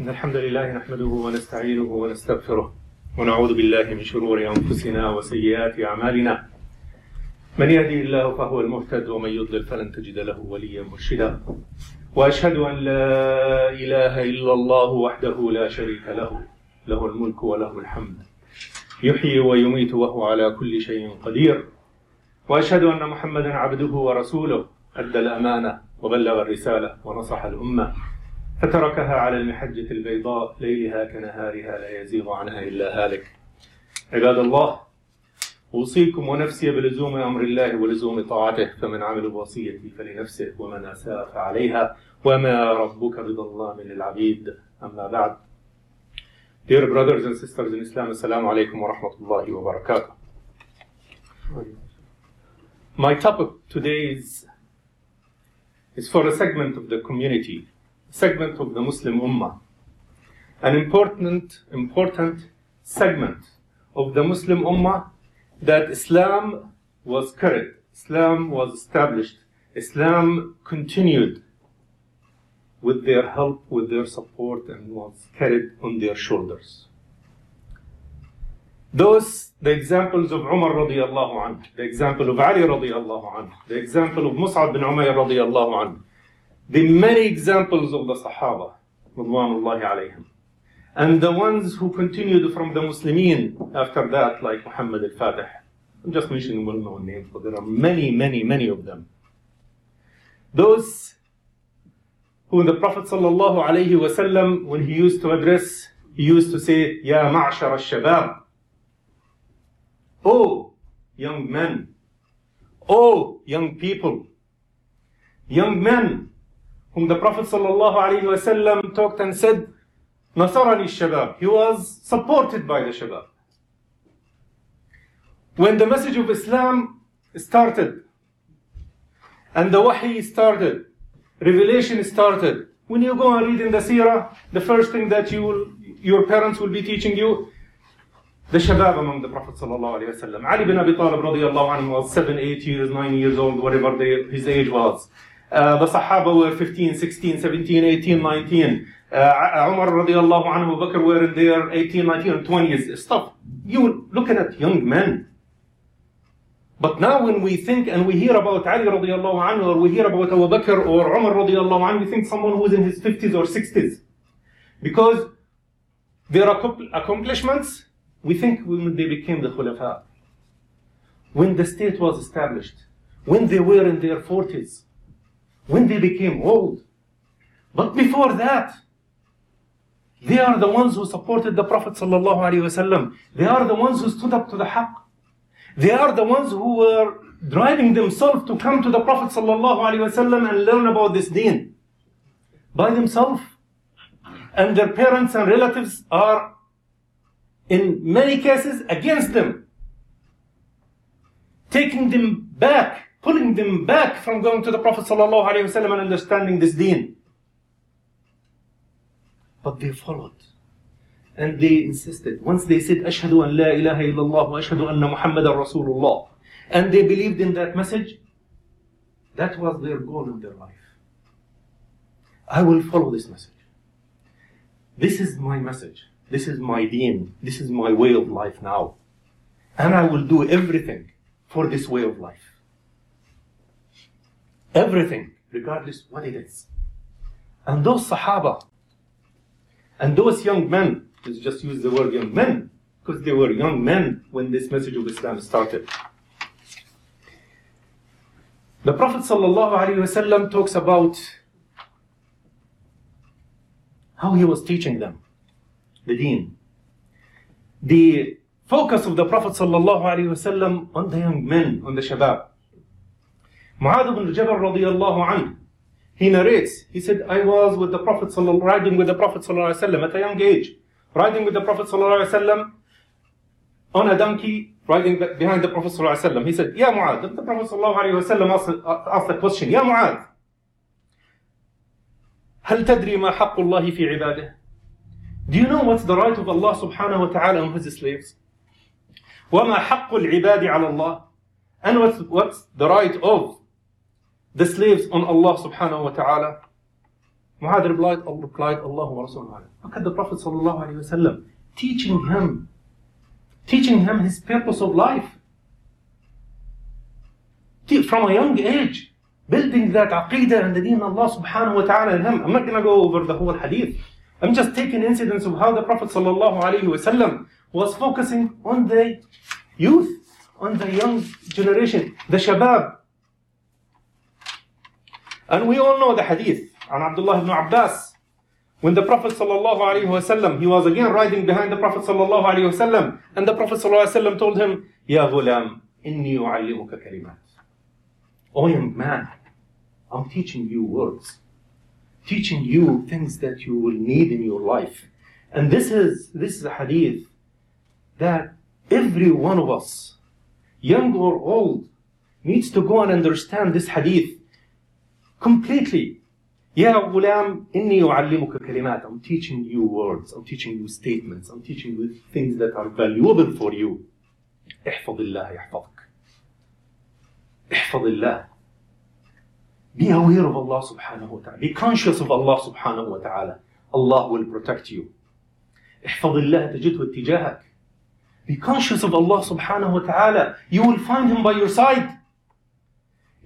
إن الحمد لله نحمده ونستعينه ونستغفره ونعوذ بالله من شرور أنفسنا وسيئات أعمالنا. من يهدي الله فهو المهتد ومن يضلل فلن تجد له وليا مرشدا. وأشهد أن لا إله إلا الله وحده لا شريك له. له الملك وله الحمد. يحيي ويميت وهو على كل شيء قدير. وأشهد أن محمدا عبده ورسوله أدى الأمانة وبلغ الرسالة ونصح الأمة. فتركها على المحجة البيضاء ليلها كنهارها لا يزيغ عنها إلا هالك. عباد الله أوصيكم ونفسي بلزوم أمر الله ولزوم طاعته فمن عمل بوصيتي فلنفسه ومن أساء فعليها وما ربك بظلام للعبيد. أما بعد Dear brothers and sisters in Islam, Assalamu alaikum wa rahmatullahi wa barakatuh. My topic today is, is for a segment of the community. Segment of the Muslim Ummah. An important, important segment of the Muslim Ummah that Islam was carried, Islam was established, Islam continued with their help, with their support, and was carried on their shoulders. Those, the examples of Umar radiallahu anhu, the example of Ali radiallahu anhu, the example of Mus'ab bin Umayr radiallahu anhu, the many examples of the Sahaba, and the ones who continued from the Muslimin after that, like Muhammad al-Fatih. I'm just mentioning well-known names, but there are many, many, many of them. Those who the Prophet wasallam, when he used to address, he used to say, Ya ma'shar al-shabab. Oh, young men. Oh, young people. Young men, whom the Prophet ﷺ talked and said, Nasarani Shabab. He was supported by the Shabab. When the message of Islam started, and the Wahi started, revelation started, when you go and read in the Seerah, the first thing that you will, your parents will be teaching you, the Shabab among the Prophet ﷺ. Ali bin Abi Talib anhu was 7, 8 years, 9 years old, whatever his age was. Uh, the Sahaba were 15, 16, 17, 18, 19. Uh, Umar radiallahu anhu, Bakr were in their 18, 19, and 20s. Stop. You looking at young men. But now when we think and we hear about Ali radiallahu anhu, or we hear about Abu Bakr or Umar radiallahu anhu, we think someone who's in his 50s or 60s. Because their accomplishments, we think when they became the Khulafa. When the state was established. When they were in their 40s when they became old. But before that, they are the ones who supported the Prophet ﷺ. They are the ones who stood up to the haqq. They are the ones who were driving themselves to come to the Prophet ﷺ and learn about this deen by themselves. And their parents and relatives are, in many cases, against them, taking them back pulling them back from going to the Prophet ﷺ and understanding this deen. But they followed. And they insisted. Once they said, Ashhadu an la ilaha illallah wa ashhadu anna Muhammadan Rasulullah. And they believed in that message. That was their goal in their life. I will follow this message. This is my message. This is my deen. This is my way of life now. And I will do everything for this way of life. Everything, regardless what it is. And those Sahaba, and those young men, let's just use the word young men, because they were young men when this message of Islam started. The Prophet ﷺ talks about how he was teaching them the deen. The focus of the Prophet ﷺ on the young men, on the shabab. Mu'adh ibn Jabal radiallahu anhu, he narrates, he said, I was with the Prophet riding with the Prophet at a young age. riding with the Prophet ﷺ on a donkey, riding behind the Prophet ﷺ. He said, Ya Mu'adh, the Prophet ﷺ asked, asked the question, Ya Mu'adh, هل تدري ما حق الله في عباده؟ Do you know what's the right of Allah subhanahu wa ta'ala on his slaves? وما حق العباد على الله? And what's, what's the right of the slaves on Allah subhanahu wa ta'ala? Mu'adh replied, replied Allah wa Rasulullah. Look at the Prophet sallallahu alayhi wa sallam teaching him, teaching him his purpose of life. From a young age, building that aqidah and the deen Allah subhanahu wa ta'ala in him. I'm not going to go over the whole hadith. I'm just taking incidents of how the Prophet sallallahu alayhi wa sallam was focusing on the youth, on the young generation, the shabab. And we all know the hadith on Abdullah ibn Abbas. When the Prophet wasallam, he was again riding behind the Prophet wasallam, and the Prophet wasallam told him, Ya ghulam, inni u'allimuka kalimat. Oh young man, I'm teaching you words. Teaching you things that you will need in your life. And this is this is a hadith that every one of us, young or old, needs to go and understand this hadith completely. Ya ghulam, inni u'allimuka kalimat. I'm teaching you words. I'm teaching you statements. I'm teaching you things that are valuable for you. احفظ الله يحفظك. احفظ الله. Be aware of Allah subhanahu wa ta'ala. Be conscious of Allah subhanahu wa ta'ala. Allah will protect you. احفظ الله تجده اتجاهك. Be conscious of Allah subhanahu wa ta'ala. You will find Him by your side.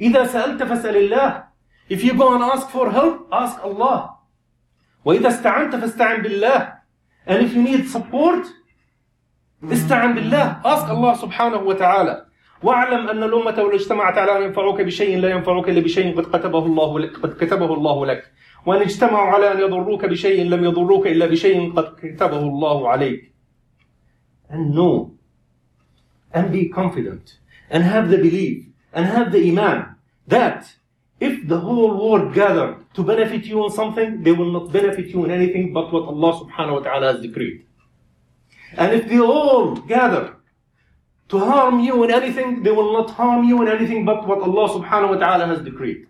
إذا سألت فاسأل الله. If you go and ask for help, ask Allah. وإذا استعنت فاستعن بالله. And if you need support, استعن بالله. Ask Allah wa ta'ala. واعلم أن الأمة ولو اجتمعت على أن ينفعوك بشيء لا ينفعوك إلا بشيء قد كتبه الله لك قد كتبه الله لك وأن اجتمعوا على أن يضروك بشيء لم يضروك إلا بشيء قد كتبه الله عليك and know and be confident and have the belief and have the iman that if the whole world gather to benefit you in something, they will not benefit you in anything but what Allah subhanahu wa ta'ala has decreed. And if they all gather to harm you in anything, they will not harm you in anything but what Allah subhanahu wa ta'ala has decreed.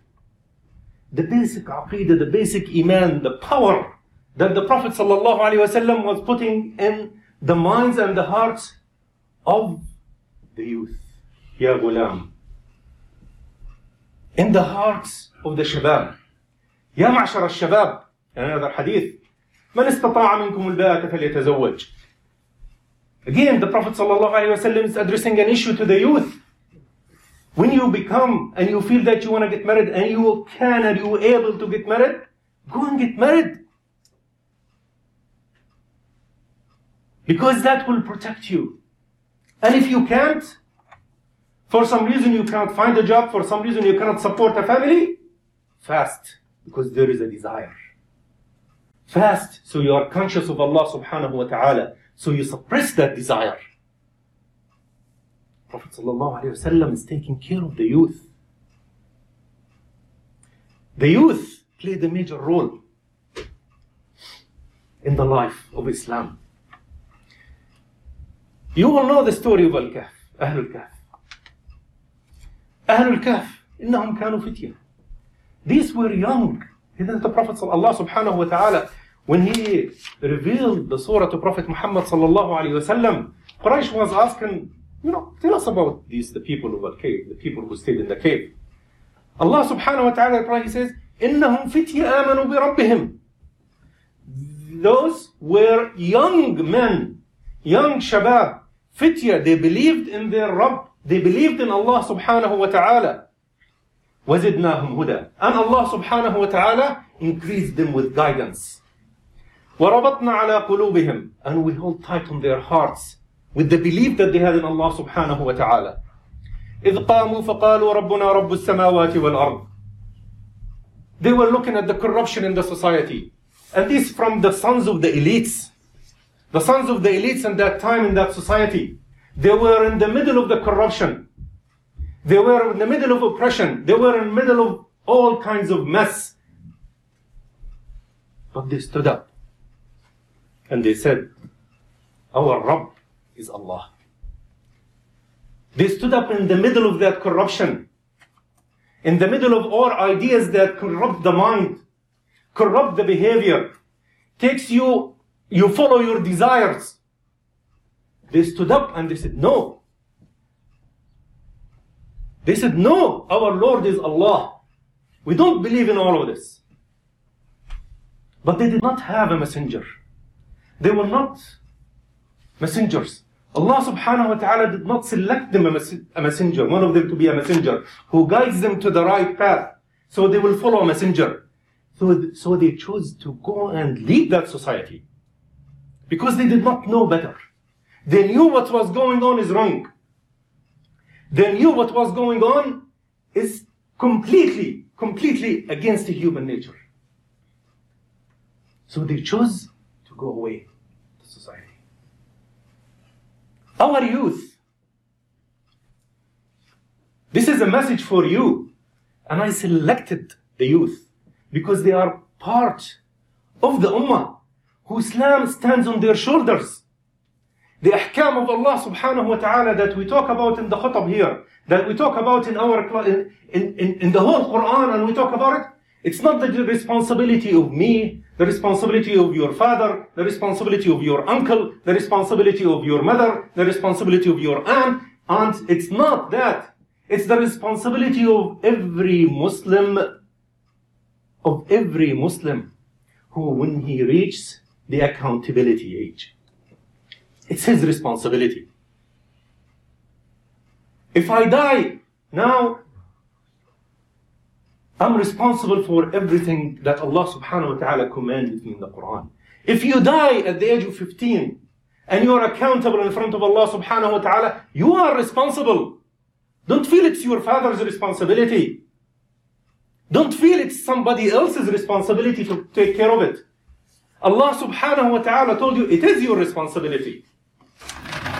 The basic aqidah, the basic iman, the power that the Prophet sallallahu alaihi wasallam was putting in the minds and the hearts of the youth. Ya ghulam In the hearts of the shabab. يا معشر الشباب يعني هذا الحديث من استطاع منكم الباءة فليتزوج Again, the Prophet ﷺ is addressing an issue to the youth. When you become and you feel that you want to get married and you can and you are able to get married, go and get married. Because that will protect you. And if you can't, for some reason you cannot find a job, for some reason you cannot support a family, fast because there is a desire. Fast so you are conscious of Allah subhanahu wa ta'ala, so you suppress that desire. Prophet sallallahu wasallam is taking care of the youth. The youth play the major role in the life of Islam. You all know the story of Al-Kahf, Ahlul Kahf. أهل الكهف إنهم كانوا فتية. These were young. Isn't the Prophet Allah subhanahu wa ta'ala when he revealed the surah to Prophet Muhammad sallallahu alayhi wasallam, Quraysh was asking, you know, tell us about these, the people of the cave, the people who stayed in the cave. Allah subhanahu wa ta'ala he says, إِنَّهُمْ فِتْيَ آمَنُوا بِرَبِّهِمْ Those were young men, young shabab, fitya, they believed in their Rabb, they believed in Allah subhanahu wa ta'ala. وَزِدْنَاهُمْ هُدًى And Allah subhanahu wa ta'ala increased them with guidance. وربطنا على قلوبهم and we hold tight on their hearts with the belief that they had in Allah subhanahu wa ta'ala إذ قاموا فقالوا ربنا رب السماوات والأرض They were looking at the corruption in the society and this from the sons of the elites the sons of the elites in that time in that society they were in the middle of the corruption they were in the middle of oppression they were in the middle of all kinds of mess but they stood up and they said, Our Rabb is Allah. They stood up in the middle of that corruption, in the middle of all ideas that corrupt the mind, corrupt the behavior, takes you, you follow your desires. They stood up and they said, No. They said, No, our Lord is Allah. We don't believe in all of this. But they did not have a messenger. They were not messengers. Allah subhanahu wa ta'ala did not select them a, mes- a messenger, one of them to be a messenger, who guides them to the right path. So they will follow a messenger. So, so they chose to go and lead that society. Because they did not know better. They knew what was going on is wrong. They knew what was going on is completely, completely against the human nature. So they chose to go away to society. Our youth. This is a message for you. And I selected the youth because they are part of the Ummah who Islam stands on their shoulders. The ahkam of Allah subhanahu wa ta'ala that we talk about in the khutab here, that we talk about in our in, in, in, the whole Quran and we talk about it, it's not the responsibility of me, the responsibility of your father, the responsibility of your uncle, the responsibility of your mother, the responsibility of your aunt. Aunt, it's not that. It's the responsibility of every Muslim, of every Muslim who, when he reaches the accountability age, it's his responsibility. If I die now, I'm responsible for everything that Allah subhanahu wa ta'ala commanded me in the Quran. If you die at the age of 15 and you are accountable in front of Allah subhanahu wa ta'ala, you are responsible. Don't feel it's your father's responsibility. Don't feel it's somebody else's responsibility to take care of it. Allah subhanahu wa ta'ala told you it is your responsibility.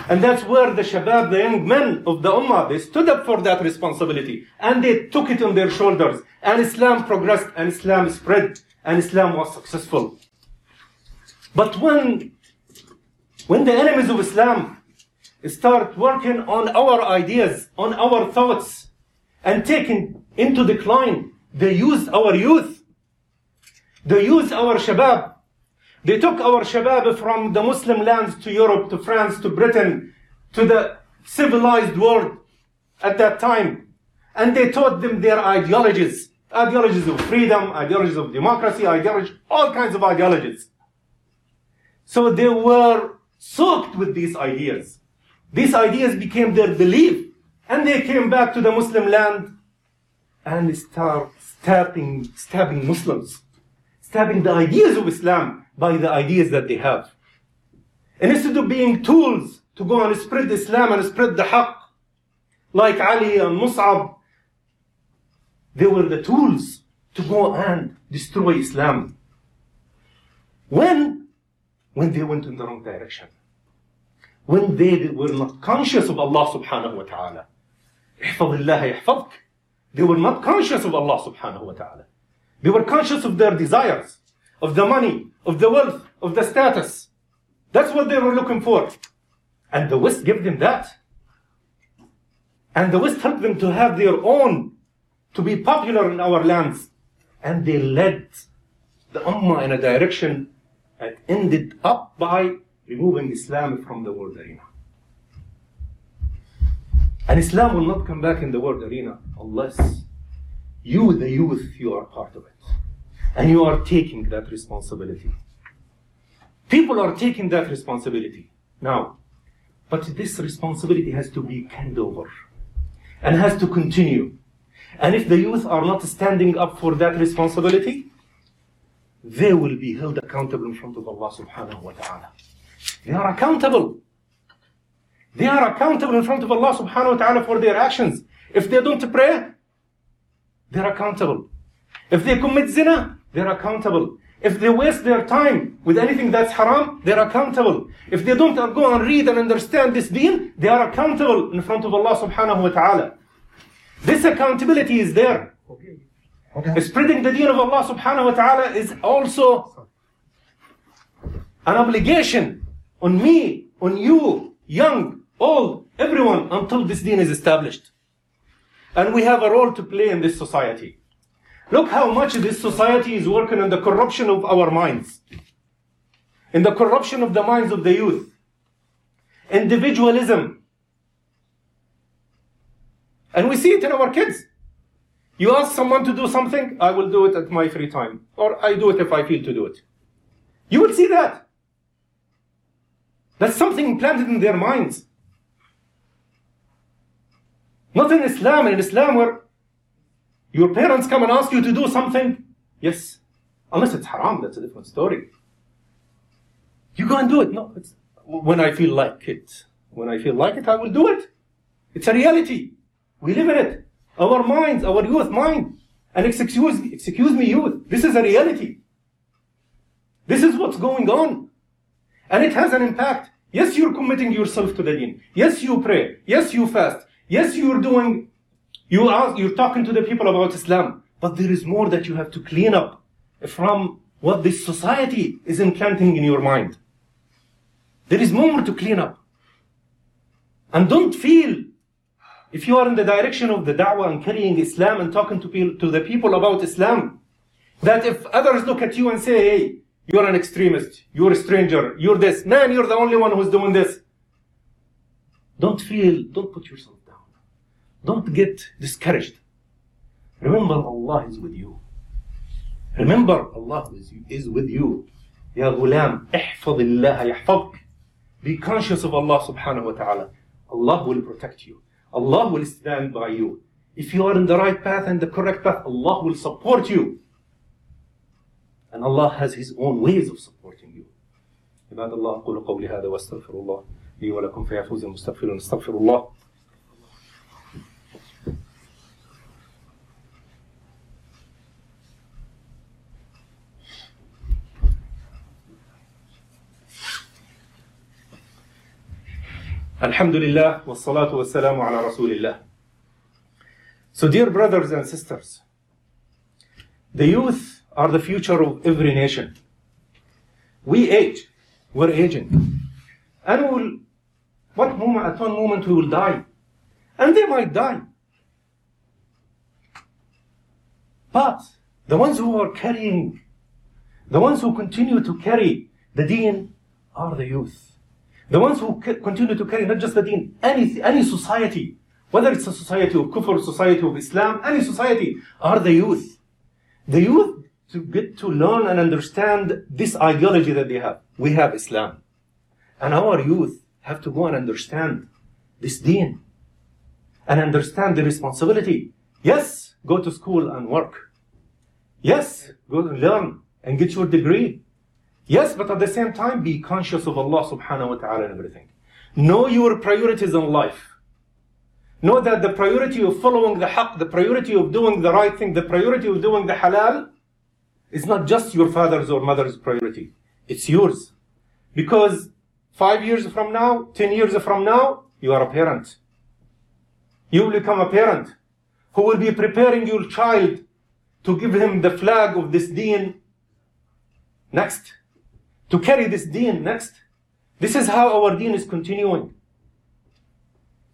And that's where the shabab, the young men of the ummah, they stood up for that responsibility. And they took it on their shoulders. And Islam progressed, and Islam spread, and Islam was successful. But when, when the enemies of Islam start working on our ideas, on our thoughts, and taking into decline, they use our youth. They use our shabab. They took our shabab from the Muslim lands to Europe, to France, to Britain, to the civilized world at that time. And they taught them their ideologies. Ideologies of freedom, ideologies of democracy, ideologies, all kinds of ideologies. So they were soaked with these ideas. These ideas became their belief. And they came back to the Muslim land and start stabbing, stabbing Muslims, stabbing the ideas of Islam by the ideas that they have. And instead of being tools to go and spread Islam and spread the haqq, like Ali and Mus'ab, they were the tools to go and destroy Islam. When? When they went in the wrong direction. When they were not conscious of Allah subhanahu wa ta'ala. احفظ الله يحفظك. They were not conscious of Allah subhanahu wa ta'ala. They were conscious of their desires, of the money, of the wealth, of the status. That's what they were looking for. And the West gave them that. And the West helped them to have their own, to be popular in our lands. And they led the Ummah in a direction that ended up by removing Islam from the world arena. And Islam will not come back in the world arena unless you, the youth, you are part of it. And you are taking that responsibility. People are taking that responsibility now. But this responsibility has to be carried over and has to continue. And if the youth are not standing up for that responsibility, they will be held accountable in front of Allah subhanahu wa ta'ala. They are accountable. They are accountable in front of Allah subhanahu wa ta'ala for their actions. If they don't pray, they're accountable. If they commit zina, they're accountable. If they waste their time with anything that's haram, they're accountable. If they don't go and read and understand this deen, they are accountable in front of Allah subhanahu wa ta'ala. This accountability is there. Okay. Spreading the deen of Allah subhanahu wa ta'ala is also an obligation on me, on you, young, old, everyone, until this deen is established. And we have a role to play in this society. Look how much this society is working on the corruption of our minds, in the corruption of the minds of the youth, individualism. And we see it in our kids. You ask someone to do something, I will do it at my free time, or I do it if I feel to do it. You will see that. That's something implanted in their minds. Not in Islam. In Islam, where your parents come and ask you to do something, yes, unless it's haram, that's a different story. You go and do it. No, it's when I feel like it. When I feel like it, I will do it. It's a reality. We live in it. Our minds, our youth mind. And excuse, excuse me, youth, this is a reality. This is what's going on. And it has an impact. Yes, you're committing yourself to the deen. Yes, you pray. Yes, you fast. Yes, you're doing, you are, you're talking to the people about Islam. But there is more that you have to clean up from what this society is implanting in your mind. There is more to clean up. And don't feel, if you are in the direction of the da'wah and carrying Islam and talking to, people, to the people about Islam, that if others look at you and say, hey, you're an extremist, you're a stranger, you're this, man, you're the only one who's doing this. Don't feel, don't put yourself. Don't get discouraged. Remember, Allah is with you. Remember, Allah is with you. يا غلام احفظ الله يحفظك. Be conscious of Allah subhanahu wa ta'ala. Allah will protect you. Allah will stand by you. If you are in the right path and the correct path, Allah will support you. And Allah has His own ways of supporting you. عباد الله أقول قولي هذا وأستغفر الله لي ولكم فيفوز المستغفرون استغفر الله Alhamdulillah, wassalatu wassalamu ala rasulillah. So, dear brothers and sisters, the youth are the future of every nation. We age, we're aging. And we'll, what moment, at one moment we will die. And they might die. But the ones who are carrying, the ones who continue to carry the deen are the youth. The ones who continue to carry not just the deen, any, any society, whether it's a society of kufr, society of Islam, any society, are the youth. The youth to get to learn and understand this ideology that they have. We have Islam. And our youth have to go and understand this deen and understand the responsibility. Yes, go to school and work. Yes, go and learn and get your degree. Yes, but at the same time, be conscious of Allah subhanahu wa ta'ala and everything. Know your priorities in life. Know that the priority of following the haqq, the priority of doing the right thing, the priority of doing the halal, is not just your father's or mother's priority. It's yours. Because five years from now, ten years from now, you are a parent. You will become a parent who will be preparing your child to give him the flag of this deen next to carry this deen next. This is how our deen is continuing.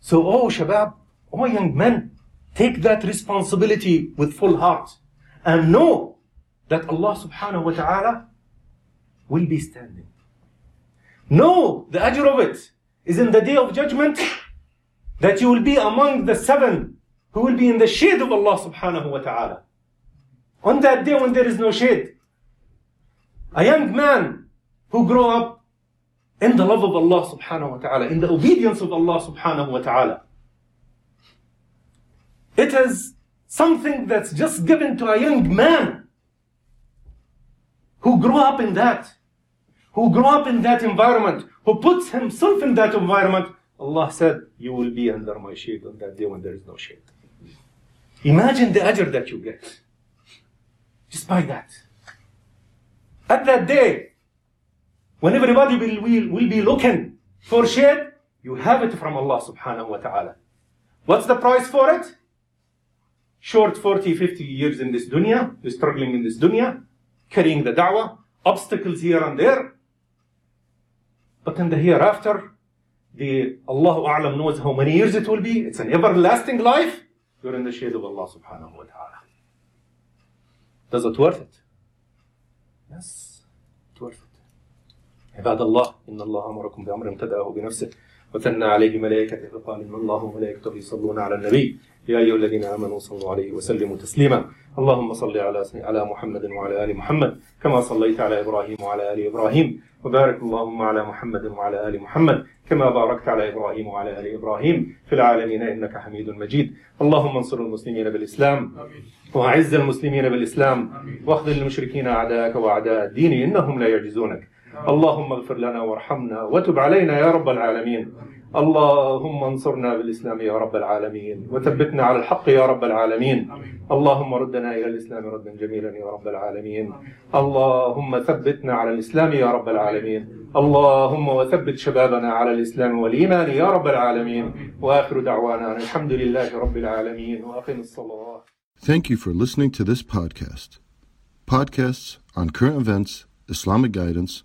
So, oh Shabab, oh young men, take that responsibility with full heart and know that Allah subhanahu wa ta'ala will be standing. Know the ajr of it is in the day of judgment that you will be among the seven who will be in the shade of Allah subhanahu wa ta'ala. On that day when there is no shade, a young man who grow up in the love of Allah subhanahu wa ta'ala, in the obedience of Allah subhanahu wa ta'ala. It is something that's just given to a young man who grew up in that, who grew up in that environment, who puts himself in that environment. Allah said, You will be under my shade on that day when there is no shade. Imagine the ajr that you get just by that. At that day, when everybody will, will, will be looking for shade, you have it from Allah subhanahu wa ta'ala. What's the price for it? Short 40, 50 years in this dunya, you're struggling in this dunya, carrying the da'wah, obstacles here and there. But in the hereafter, the Allah knows how many years it will be. It's an everlasting life. You're in the shade of Allah subhanahu wa ta'ala. Does it worth it? Yes, it's worth it. عباد الله إن الله أمركم بأمر ابتدأه بنفسه وثنى عليه ملائكته فقال إن الله وملائكته يصلون على النبي. يا أيها الذين آمنوا صلوا عليه وسلموا تسليما. اللهم صل على على محمد وعلى آل محمد كما صليت على إبراهيم وعلى آل إبراهيم. وبارك اللهم على محمد وعلى آل محمد كما باركت على إبراهيم وعلى آل إبراهيم في العالمين إنك حميد مجيد. اللهم انصر المسلمين بالإسلام وأعز المسلمين بالإسلام واخذل المشركين أعداءك وأعداء الدين إنهم لا يعجزونك. اللهم اغفر لنا وارحمنا وتب علينا يا رب العالمين. اللهم انصرنا بالإسلام يا رب العالمين. وثبتنا على الحق يا رب العالمين. اللهم ردنا إلى الإسلام ردا جميلا يا رب العالمين. اللهم ثبتنا على الإسلام يا رب العالمين. اللهم وثبت شبابنا على الإسلام والإيمان يا رب العالمين. وآخر دعوانا الحمد لله رب العالمين. وأقم الصلاة. Thank you for listening to this podcast. Podcasts on current events, Islamic guidance,